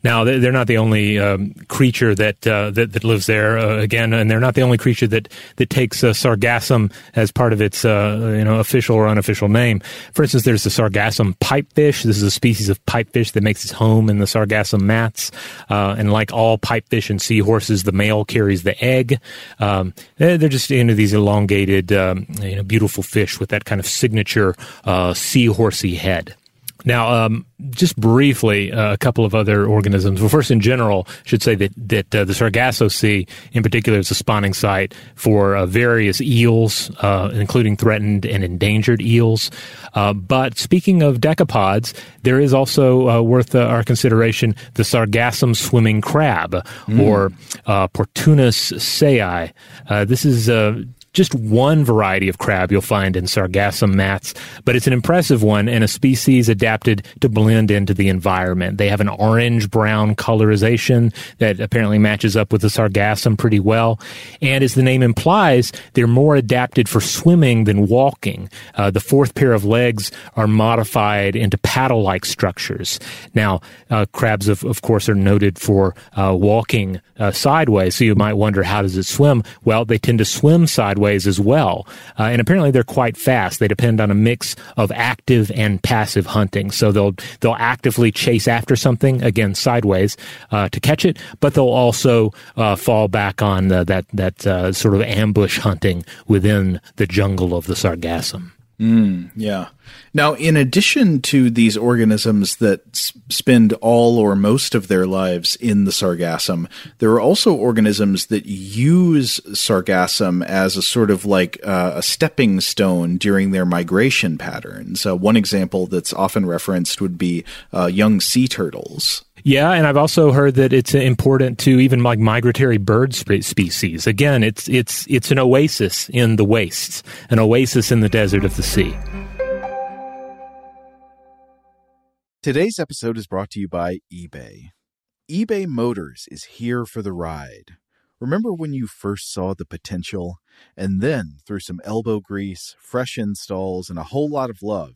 Now, they're not the only um, creature that, uh, that, that lives there uh, again, and they're not the only creature that that takes uh, sargassum as part of its uh, you know official or unofficial name. For instance, there's the sargassum pipefish. This is a species of pipefish that makes its home in the sargassum mats, uh, and like all pipefish and seahorses, the male carries the egg. Um, they're just know these elongated, um, you know, beautiful fish with that kind of signature uh, seahorsey head. Now, um, just briefly, uh, a couple of other organisms. Well, first, in general, I should say that that uh, the Sargasso Sea, in particular, is a spawning site for uh, various eels, uh, including threatened and endangered eels. Uh, but speaking of decapods, there is also uh, worth our consideration the Sargassum swimming crab, mm. or Portunus sayi. this is just one variety of crab you'll find in sargassum mats, but it's an impressive one and a species adapted to blend into the environment. They have an orange brown colorization that apparently matches up with the sargassum pretty well. And as the name implies, they're more adapted for swimming than walking. Uh, the fourth pair of legs are modified into paddle like structures. Now, uh, crabs, of, of course, are noted for uh, walking uh, sideways, so you might wonder how does it swim? Well, they tend to swim sideways sideways as well. Uh, and apparently they're quite fast. They depend on a mix of active and passive hunting. So they'll they'll actively chase after something again sideways uh, to catch it, but they'll also uh, fall back on the, that that uh, sort of ambush hunting within the jungle of the sargassum. Mm, yeah. Now, in addition to these organisms that s- spend all or most of their lives in the sargassum, there are also organisms that use sargassum as a sort of like uh, a stepping stone during their migration patterns. Uh, one example that's often referenced would be uh, young sea turtles. Yeah, and I've also heard that it's important to even like migratory bird species. Again, it's it's it's an oasis in the wastes, an oasis in the desert of the sea. Today's episode is brought to you by eBay. eBay Motors is here for the ride. Remember when you first saw the potential? And then, through some elbow grease, fresh installs, and a whole lot of love,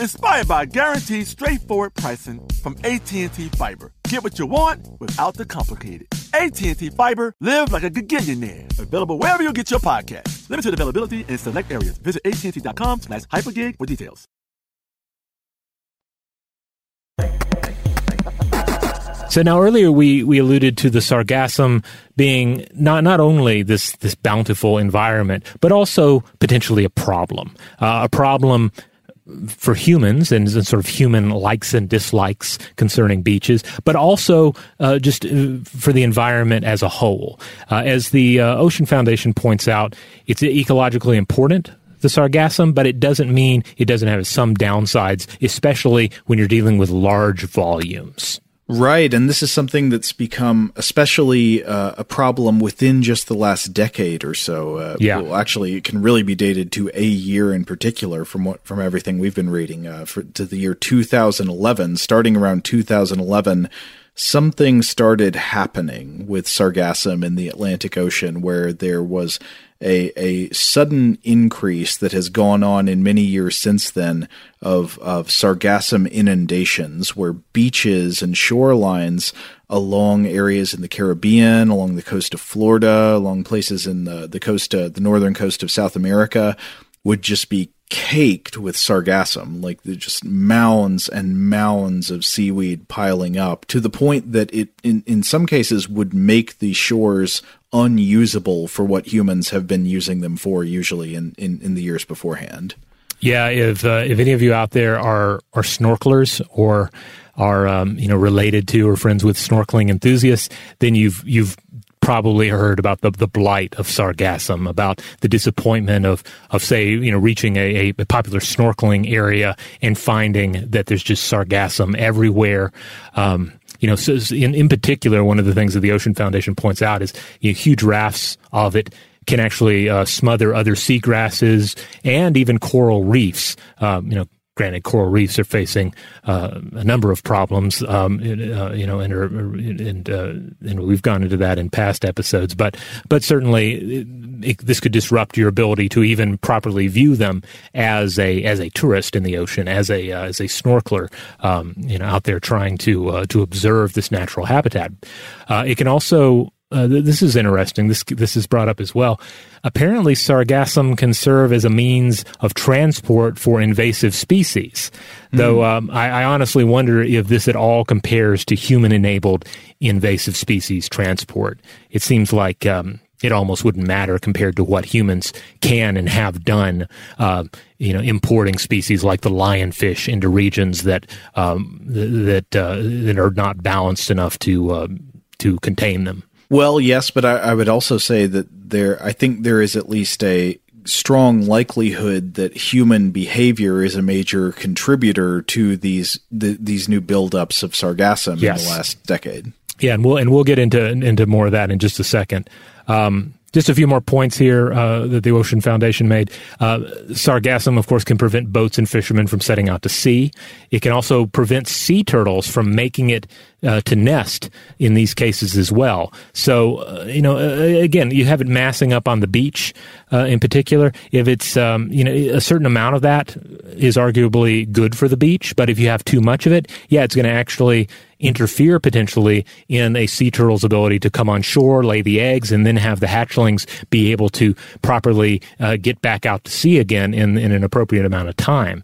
inspired by guaranteed straightforward pricing from AT&T Fiber. Get what you want without the complicated. AT&T Fiber, live like a gigillionaire. Available wherever you get your podcast. Limited availability in select areas. Visit AT&T.com slash hypergig for details. So now earlier we, we alluded to the sargassum being not not only this this bountiful environment, but also potentially a problem, uh, a problem for humans and, sort of human likes and dislikes concerning beaches, but also uh, just uh, for the environment as a whole. Uh, as the uh, Ocean Foundation points out, it's ecologically important the sargassum, but it doesn't mean it doesn't have some downsides, especially when you're dealing with large volumes. Right, and this is something that's become especially uh, a problem within just the last decade or so. Uh, yeah, well, actually, it can really be dated to a year in particular from what from everything we've been reading uh, for, to the year 2011. Starting around 2011, something started happening with sargassum in the Atlantic Ocean, where there was a, a sudden increase that has gone on in many years since then of, of sargassum inundations, where beaches and shorelines along areas in the Caribbean, along the coast of Florida, along places in the, the coast, uh, the northern coast of South America, would just be caked with sargassum, like just mounds and mounds of seaweed piling up to the point that it, in, in some cases, would make the shores unusable for what humans have been using them for usually in, in, in the years beforehand. Yeah, if uh, if any of you out there are are snorkelers or are um, you know related to or friends with snorkeling enthusiasts, then you've you've probably heard about the, the blight of sargassum, about the disappointment of, of say, you know, reaching a, a popular snorkeling area and finding that there's just sargassum everywhere. Um, you know, so in, in particular, one of the things that the Ocean Foundation points out is you know, huge rafts of it can actually uh, smother other seagrasses and even coral reefs. Um, you know, Granted, coral reefs are facing uh, a number of problems, um, uh, you know, and, are, and, uh, and we've gone into that in past episodes. But but certainly, it, it, this could disrupt your ability to even properly view them as a as a tourist in the ocean, as a uh, as a snorkeler, um, you know, out there trying to uh, to observe this natural habitat. Uh, it can also uh, this is interesting. This this is brought up as well. Apparently, sargassum can serve as a means of transport for invasive species. Mm. Though um, I, I, honestly wonder if this at all compares to human-enabled invasive species transport. It seems like um, it almost wouldn't matter compared to what humans can and have done. Uh, you know, importing species like the lionfish into regions that um, that uh, that are not balanced enough to uh, to contain them. Well, yes, but I, I would also say that there, I think there is at least a strong likelihood that human behavior is a major contributor to these the, these new buildups of sargassum yes. in the last decade. Yeah, and we'll and we'll get into into more of that in just a second. Um, just a few more points here uh, that the Ocean Foundation made. Uh, sargassum, of course, can prevent boats and fishermen from setting out to sea. It can also prevent sea turtles from making it uh, to nest in these cases as well. So, uh, you know, uh, again, you have it massing up on the beach uh, in particular. If it's, um, you know, a certain amount of that is arguably good for the beach, but if you have too much of it, yeah, it's going to actually interfere potentially in a sea turtle's ability to come on shore, lay the eggs, and then have the hatchlings be able to properly uh, get back out to sea again in, in an appropriate amount of time.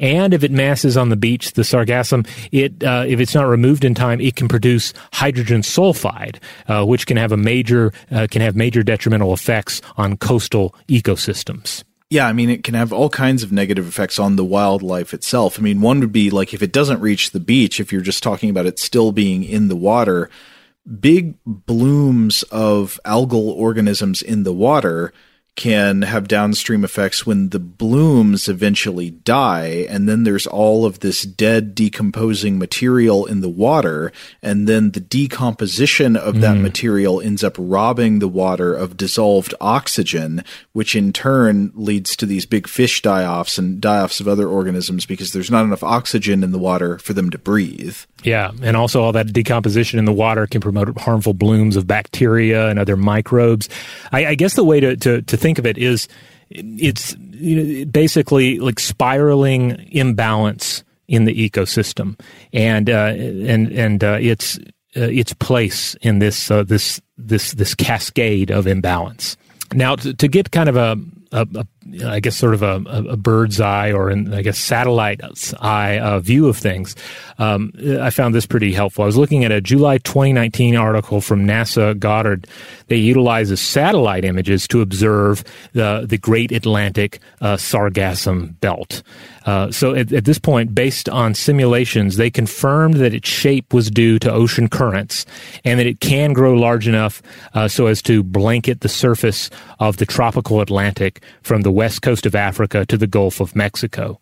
And if it masses on the beach, the sargassum, it uh, if it's not removed in time, it can produce hydrogen sulfide, uh, which can have a major uh, can have major detrimental effects on coastal ecosystems. Yeah, I mean, it can have all kinds of negative effects on the wildlife itself. I mean, one would be like if it doesn't reach the beach, if you're just talking about it still being in the water, big blooms of algal organisms in the water can have downstream effects when the blooms eventually die and then there's all of this dead decomposing material in the water and then the decomposition of mm. that material ends up robbing the water of dissolved oxygen which in turn leads to these big fish die-offs and die-offs of other organisms because there's not enough oxygen in the water for them to breathe yeah, and also all that decomposition in the water can promote harmful blooms of bacteria and other microbes. I, I guess the way to, to, to think of it is it's you know, basically like spiraling imbalance in the ecosystem, and uh, and and uh, its uh, its place in this uh, this this this cascade of imbalance. Now, to, to get kind of a a, a, I guess sort of a, a, bird's eye or an, I guess satellite eye uh, view of things. Um, I found this pretty helpful. I was looking at a July 2019 article from NASA Goddard. They utilizes satellite images to observe the the Great Atlantic uh, Sargassum Belt. Uh, so at, at, this point, based on simulations, they confirmed that its shape was due to ocean currents and that it can grow large enough uh, so as to blanket the surface of the tropical Atlantic from the west coast of Africa to the Gulf of Mexico.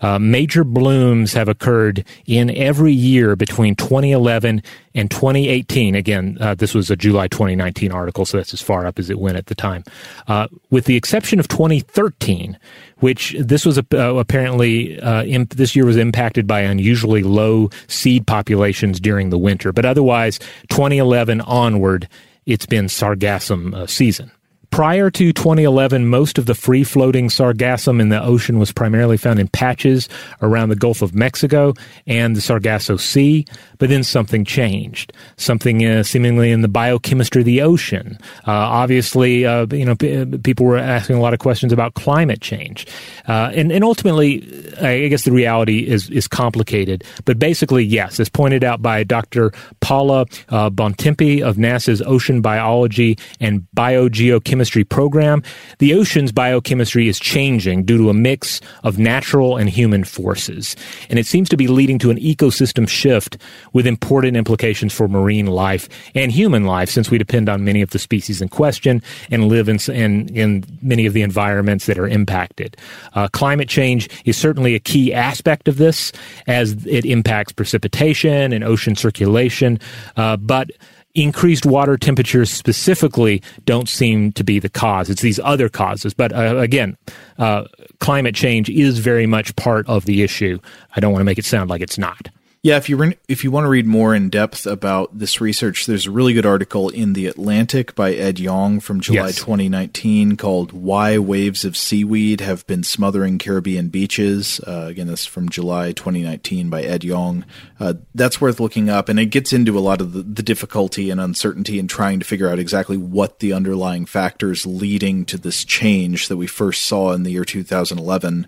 Uh, major blooms have occurred in every year between 2011 and 2018. Again, uh, this was a July 2019 article, so that's as far up as it went at the time. Uh, with the exception of 2013, which this was uh, apparently uh, this year was impacted by unusually low seed populations during the winter, but otherwise 2011 onward, it's been sargassum uh, season. Prior to 2011, most of the free floating sargassum in the ocean was primarily found in patches around the Gulf of Mexico and the Sargasso Sea, but then something changed. Something uh, seemingly in the biochemistry of the ocean. Uh, obviously, uh, you know, p- people were asking a lot of questions about climate change. Uh, and, and ultimately, I guess the reality is, is complicated. But basically, yes, as pointed out by Dr. Paula uh, Bontempi of NASA's Ocean Biology and Biogeochemistry biochemistry program, the ocean's biochemistry is changing due to a mix of natural and human forces. And it seems to be leading to an ecosystem shift with important implications for marine life and human life, since we depend on many of the species in question and live in, in, in many of the environments that are impacted. Uh, climate change is certainly a key aspect of this as it impacts precipitation and ocean circulation. Uh, but increased water temperatures specifically don't seem to be the cause. It's these other causes. But uh, again, uh, climate change is very much part of the issue. I don't want to make it sound like it's not. Yeah, if you re- if you want to read more in depth about this research, there's a really good article in the Atlantic by Ed Yong from July yes. 2019 called "Why Waves of Seaweed Have Been Smothering Caribbean Beaches." Uh, again, this is from July 2019 by Ed Yong. Uh, that's worth looking up, and it gets into a lot of the, the difficulty and uncertainty in trying to figure out exactly what the underlying factors leading to this change that we first saw in the year 2011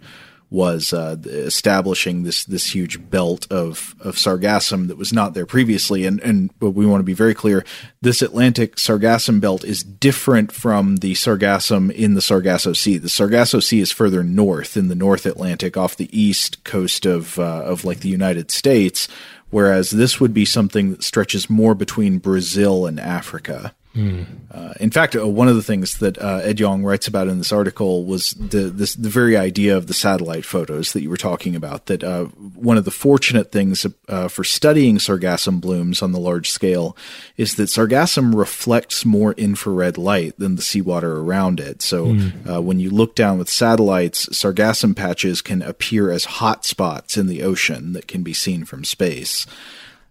was uh, establishing this this huge belt of of sargassum that was not there previously. And and but we want to be very clear: this Atlantic sargassum belt is different from the sargassum in the Sargasso Sea. The Sargasso Sea is further north in the North Atlantic, off the east coast of uh, of like the United States, whereas this would be something that stretches more between Brazil and Africa. Mm. Uh, in fact, uh, one of the things that uh, Ed Yong writes about in this article was the this, the very idea of the satellite photos that you were talking about. That uh, one of the fortunate things uh, for studying sargassum blooms on the large scale is that sargassum reflects more infrared light than the seawater around it. So mm. when you look down with satellites, sargassum patches can appear as hot spots in the ocean that can be seen from space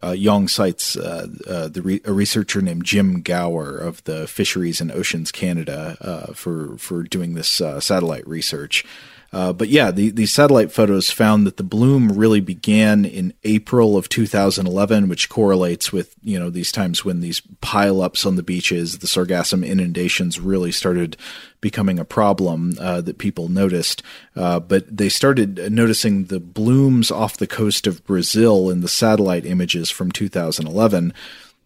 uh, cites uh, uh, re- a researcher named Jim Gower of the Fisheries and Oceans Canada uh, for for doing this uh, satellite research. Uh, but yeah, the, these satellite photos found that the bloom really began in April of 2011, which correlates with you know these times when these pileups on the beaches, the sargassum inundations really started becoming a problem uh, that people noticed. Uh, but they started noticing the blooms off the coast of Brazil in the satellite images from 2011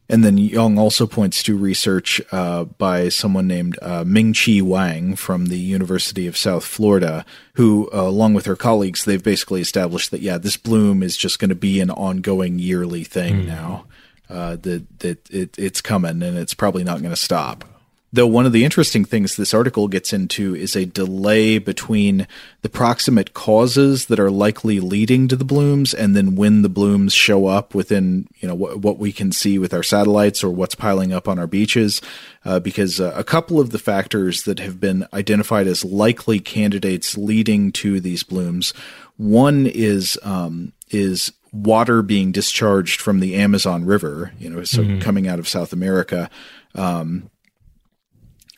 And then Yong also points to research uh, by someone named uh, Mengqiu Wang from the University of South Florida, who, uh, along with her colleagues, they've basically established that, yeah, this bloom is just going to be an ongoing yearly thing mm. now. Uh, that that it, it's coming and it's probably not going to stop. Though one of the interesting things this article gets into is a delay between the proximate causes that are likely leading to the blooms and then when the blooms show up within you know what, what we can see with our satellites or what's piling up on our beaches uh, because uh, a couple of the factors that have been identified as likely candidates leading to these blooms one is um, is water being discharged from the Amazon River you know so mm-hmm. coming out of South America um,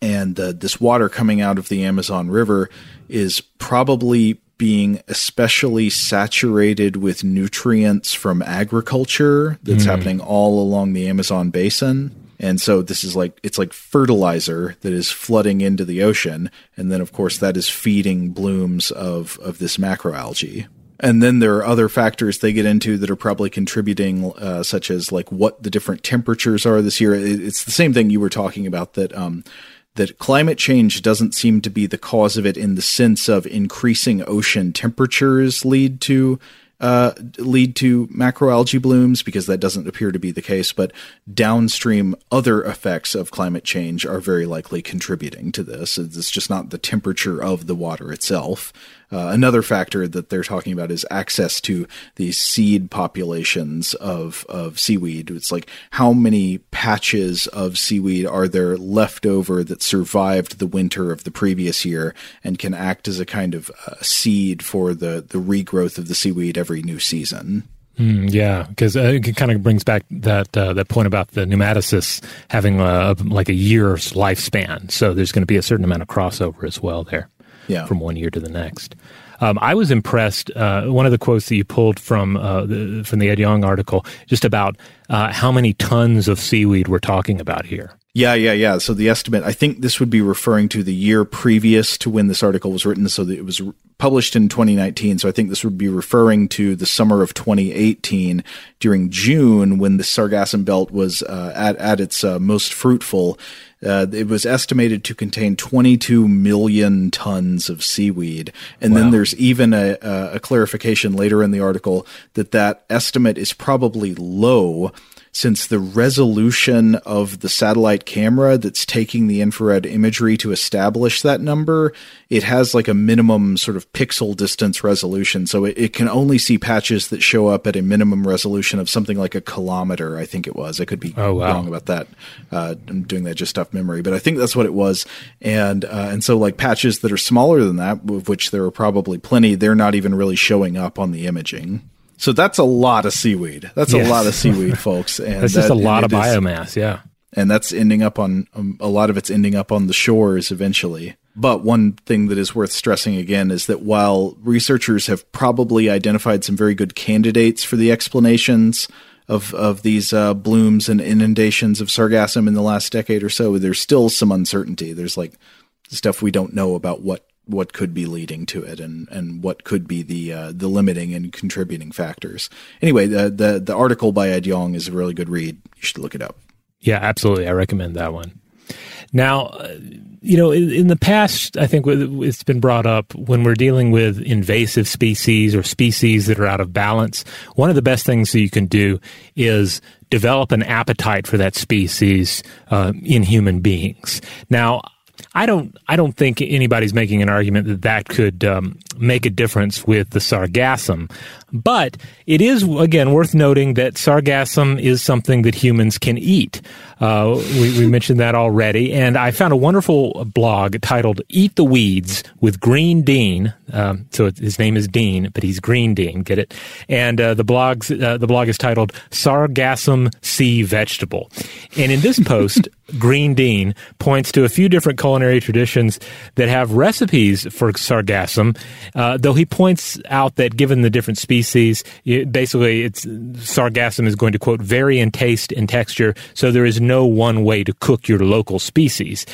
and uh, this water coming out of the Amazon River is probably being especially saturated with nutrients from agriculture that's mm. happening all along the Amazon basin. And so this is like it's like fertilizer that is flooding into the ocean, and then of course that is feeding blooms of of this macroalgae. And then there are other factors they get into that are probably contributing, uh, such as like what the different temperatures are this year. It's the same thing you were talking about that um, that climate change doesn't seem to be the cause of it in the sense of increasing ocean temperatures lead to uh, lead to macroalgae blooms because that doesn't appear to be the case, but downstream other effects of climate change are very likely contributing to this. It's just not the temperature of the water itself. Uh, another factor that they're talking about is access to the seed populations of, of seaweed. It's like how many patches of seaweed are there left over that survived the winter of the previous year and can act as a kind of uh, seed for the, the regrowth of the seaweed every new season. Mm, yeah, because uh, it kind of brings back that uh, that point about the pneumatocysts having a, like a year's lifespan. So there's going to be a certain amount of crossover as well there yeah. from one year to the next. Um, I was impressed. Uh, one of the quotes that you pulled from uh, the, from the Ed Yong article, just about uh, how many tons of seaweed we're talking about here. Yeah, yeah, yeah. So the estimate, I think this would be referring to the year previous to when this article was written. So it was published in 2019. So I think this would be referring to the summer of 2018 during June when the Sargassum Belt was uh, at, at its uh, most fruitful. Uh, it was estimated to contain 22 million tons of seaweed. And wow. then there's even a, a clarification later in the article that that estimate is probably low since the resolution of the satellite camera that's taking the infrared imagery to establish that number, it has like a minimum sort of pixel distance resolution. So it, it, can only see patches that show up at a minimum resolution of something like a kilometer, I think it was. I could be oh, wow. wrong about that. Uh, I'm doing that just off memory, but I think that's what it was. And, uh, and so like patches that are smaller than that, of which there are probably plenty, they're not even really showing up on the imaging. So that's a lot of seaweed. That's yes. a lot of seaweed, folks. And that's just that, a lot of biomass. Is, yeah. And that's ending up on um, a lot of it's ending up on the shores eventually. But one thing that is worth stressing again is that while researchers have probably identified some very good candidates for the explanations of of these uh, blooms and inundations of sargassum in the last decade or so, there's still some uncertainty. There's like stuff we don't know about what what could be leading to it and, and what could be the uh, the limiting and contributing factors. Anyway, the, the the article by Ed Yong is a really good read. You should look it up. Yeah, absolutely. I recommend that one. Now, uh, you know, in, in, the past, I think it's been brought up when we're dealing with invasive species or species that are out of balance. One of the best things that you can do is develop an appetite for that species uh, in human beings. Now, I don't. I don't think anybody's making an argument that that could um, make a difference with the sargassum. But it is again worth noting that sargassum is something that humans can eat. Uh, we, we, mentioned that already, and I found a wonderful blog titled "Eat the Weeds" with Green Dean. Um, so his name is Dean, but he's Green Dean. Get it? And uh, the blog's uh, the blog is titled "Sargassum Sea Vegetable." And in this post, Green Dean points to a few different culinary traditions that have recipes for sargassum. Uh, though he points out that given the different species, it, basically, it's sargassum is going to quote vary in taste and texture. So there is no one way to cook your local species.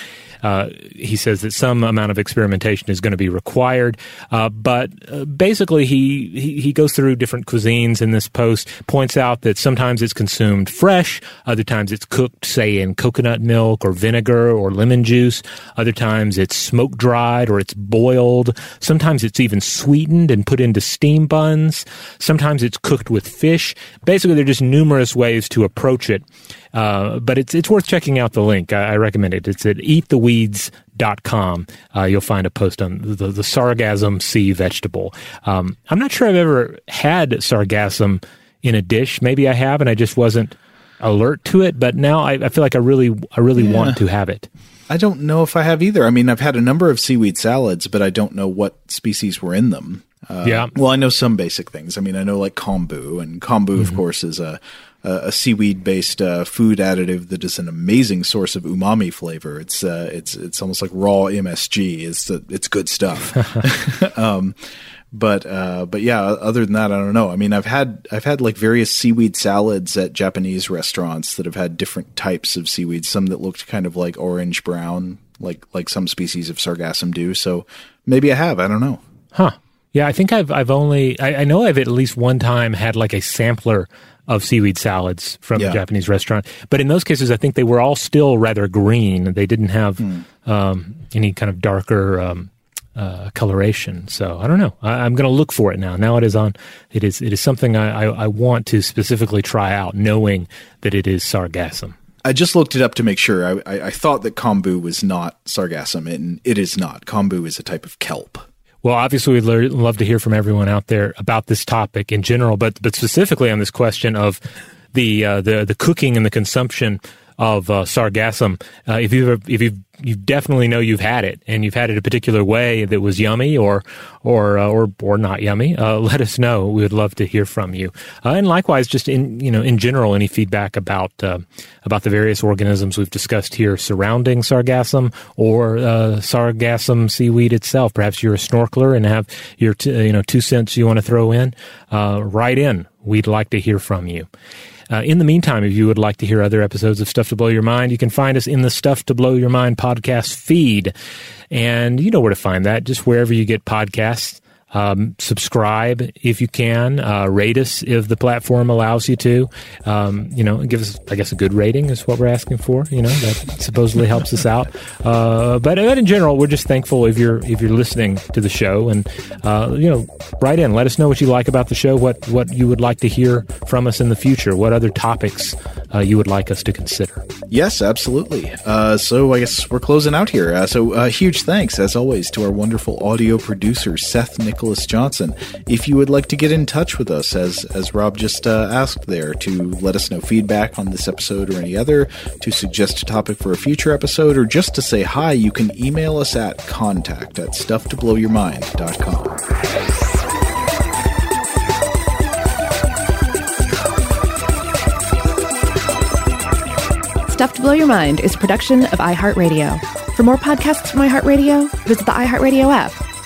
Uh, he says that some amount of experimentation is going to be required, uh, but uh, basically he, he, he goes through different cuisines in this post. Points out that sometimes it's consumed fresh, other times it's cooked, say in coconut milk or vinegar or lemon juice. Other times it's smoke dried or it's boiled. Sometimes it's even sweetened and put into steam buns. Sometimes it's cooked with fish. Basically, there are just numerous ways to approach it. Uh, but it's it's worth checking out the link. I, I recommend it. It's at eattheweeds.com. Uh, you'll find a post on the, the sargassum sea vegetable. Um, I'm not sure I've ever had sargassum in a dish. Maybe I have, and I just wasn't alert to it. But now I, I feel like I really I really Yeah. want to have it. I don't know if I have either. I mean, I've had a number of seaweed salads, but I don't know what species were in them. Uh, Yeah. Well, I know some basic things. I mean, I know like kombu, and kombu, of course, is a a, a seaweed based uh, food additive that is an amazing source of umami flavor. It's uh, it's it's almost like raw MSG. It's uh, it's good stuff. um, but uh, but yeah, other than that, I don't know. I mean, I've had I've had like various seaweed salads at Japanese restaurants that have had different types of seaweed. Some that looked kind of like orange brown, like like some species of sargassum do. So maybe I have. I don't know. Huh. Yeah, I think I've I've only I, I know I've at least one time had like a sampler of seaweed salads from Yeah. a Japanese restaurant. But in those cases, I think they were all still rather green. They didn't have um, any kind of darker um, uh, coloration. So I don't know. I, I'm going to look for it now. Now it is on. It is it is something I, I, I want to specifically try out, knowing that it is sargassum. I just looked it up to make sure. I, I, I thought that kombu was not sargassum, and it is not. Kombu is a type of kelp. Well, obviously, we'd le- love to hear from everyone out there about this topic in general, but but specifically on this question of the uh, the the cooking and the consumption of uh, sargassum. Uh, if you if you you definitely know you've had it and you've had it a particular way that was yummy or or uh, or or not yummy, uh, let us know. We would love to hear from you. Uh, and likewise, just in you know in general, any feedback about uh, about the various organisms we've discussed here surrounding sargassum or uh, sargassum seaweed itself. Perhaps you're a snorkeler and have your t- you know two cents you want to throw in. Uh, write in. We'd like to hear from you. Uh, in the meantime, if you would like to hear other episodes of Stuff to Blow Your Mind, you can find us in the Stuff to Blow Your Mind podcast feed. And you know where to find that, just wherever you get podcasts. Um, subscribe if you can. Uh, rate us if the platform allows you to. Um, you know, give us, I guess, a good rating is what we're asking for. You know, that supposedly helps us out. Uh, but, in general, we're just thankful if you're if you're listening to the show and uh, you know, write in. Let us know what you like about the show. What what you would like to hear from us in the future. What other topics uh, you would like us to consider. Yes, absolutely. Uh, so I guess we're closing out here. Uh, so huge thanks, as always, to our wonderful audio producer, Seth Nicholas Johnson. If you would like to get in touch with us, as as Rob just uh, asked there, to let us know feedback on this episode or any other, to suggest a topic for a future episode, or just to say hi, you can email us at contact at stufftoblowyourmind.com. Stuff to Blow Your Mind is a production of iHeartRadio. For more podcasts from iHeartRadio, visit the iHeartRadio app,